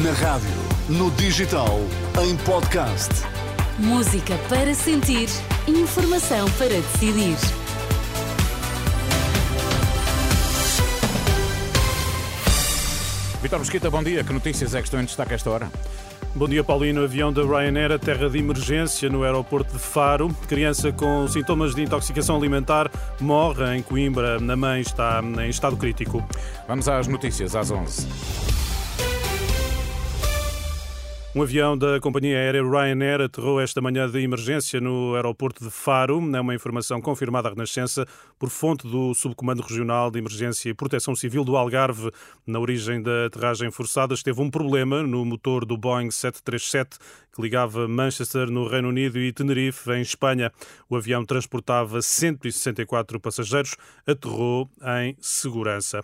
Na rádio, no digital, em podcast. Música para sentir, informação para decidir. Vitor Mosquita, bom dia. Que notícias é que estão em destaque a esta hora? Bom dia, Paulino. Avião da Ryanair a terra de emergência no aeroporto de Faro. Criança com sintomas de intoxicação alimentar morre em Coimbra. A mãe está em estado crítico. Vamos às notícias, às 11. Um avião da companhia aérea Ryanair aterrou esta manhã de emergência no aeroporto de Faro. É uma informação confirmada à Renascença por fonte do Subcomando Regional de Emergência e Proteção Civil do Algarve. Na origem da aterragem forçada esteve um problema no motor do Boeing 737 que ligava Manchester, no Reino Unido, e Tenerife, em Espanha. O avião transportava 164 passageiros, aterrou em segurança.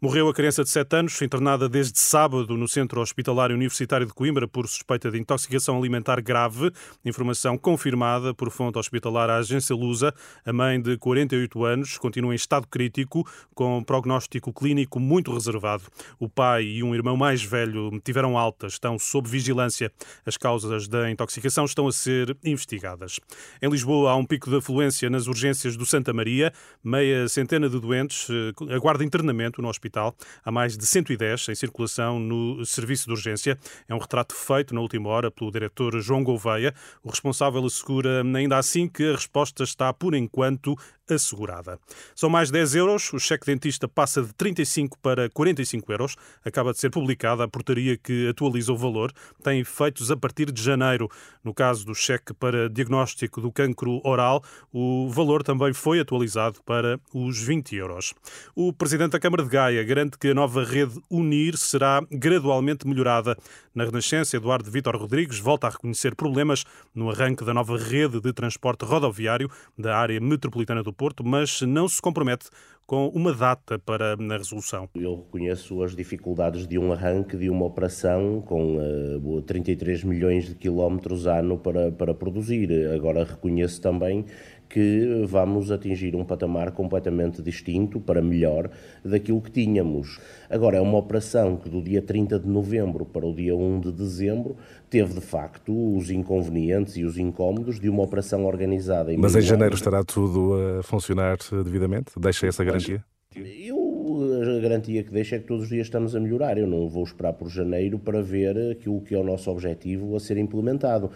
Morreu a criança de 7 anos, internada desde sábado no Centro Hospitalar Universitário de Coimbra por suspeita de intoxicação alimentar grave. Informação confirmada por fonte hospitalar à agência Lusa. A mãe de 48 anos continua em estado crítico, com prognóstico clínico muito reservado. O pai e um irmão mais velho tiveram alta, estão sob vigilância. As causas causas da intoxicação estão a ser investigadas. Em Lisboa há um pico de afluência nas urgências do Santa Maria, meia centena de doentes eh, aguarda internamento no hospital. Há mais de 110 em circulação no serviço de urgência. É um retrato feito na última hora pelo diretor João Gouveia. O responsável assegura ainda assim que a resposta está, por enquanto, assegurada. São mais 10 euros, o cheque dentista passa de 35 para 45 euros. Acaba de ser publicada a portaria que atualiza o valor. Tem efeitos a partir de janeiro. No caso do cheque para diagnóstico do cancro oral, o valor também foi atualizado para os 20 euros. O presidente da Câmara de Gaia garante que a nova rede Unir será gradualmente melhorada. Na Renascença, Eduardo Vítor Rodrigues volta a reconhecer problemas no arranque da nova rede de transporte rodoviário da área metropolitana do Porto, mas não se compromete com uma data para a resolução. Eu reconheço as dificuldades de um arranque de uma operação com uh, 33 milhões de quilómetros ano para, para produzir. Agora reconheço também que vamos atingir um patamar completamente distinto, para melhor, daquilo que tínhamos. Agora, é uma operação que do dia 30 de novembro para o dia 1 de dezembro teve, de facto, os inconvenientes e os incómodos de uma operação organizada. Em Mas em janeiro estará tudo a funcionar devidamente? Deixa essa garantia? Eu a garantia que deixo é que todos os dias estamos a melhorar. Eu não vou esperar por janeiro para ver aquilo que é o nosso objetivo a ser implementado.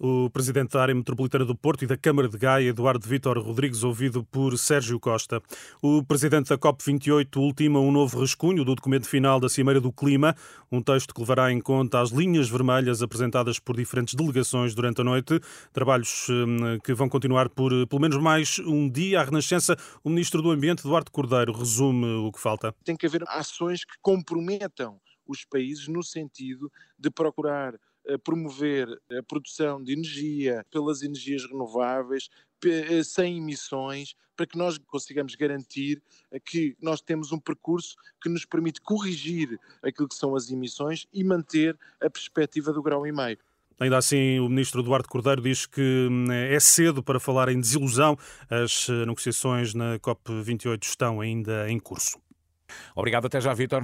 O presidente da área metropolitana do Porto e da Câmara de Gaia, Eduardo Vítor Rodrigues, ouvido por Sérgio Costa. O presidente da COP28 ultima um novo rascunho do documento final da Cimeira do Clima, um texto que levará em conta as linhas vermelhas apresentadas por diferentes delegações durante a noite. Trabalhos hum, que vão continuar por pelo menos mais um dia. À Renascença, o ministro do Ambiente, Eduardo Cordeiro, resume o que falta. Tem que haver ações que comprometam os países no sentido de procurar promover a produção de energia pelas energias renováveis, eh, sem emissões, para que nós consigamos garantir que nós temos um percurso que nos permite corrigir aquilo que são as emissões e manter a perspectiva do grau e meio. Ainda assim, o ministro Eduardo Cordeiro diz que hum, é cedo para falar em desilusão. As eh, negociações na COP28 estão ainda em curso. Obrigado, até já, Vítor.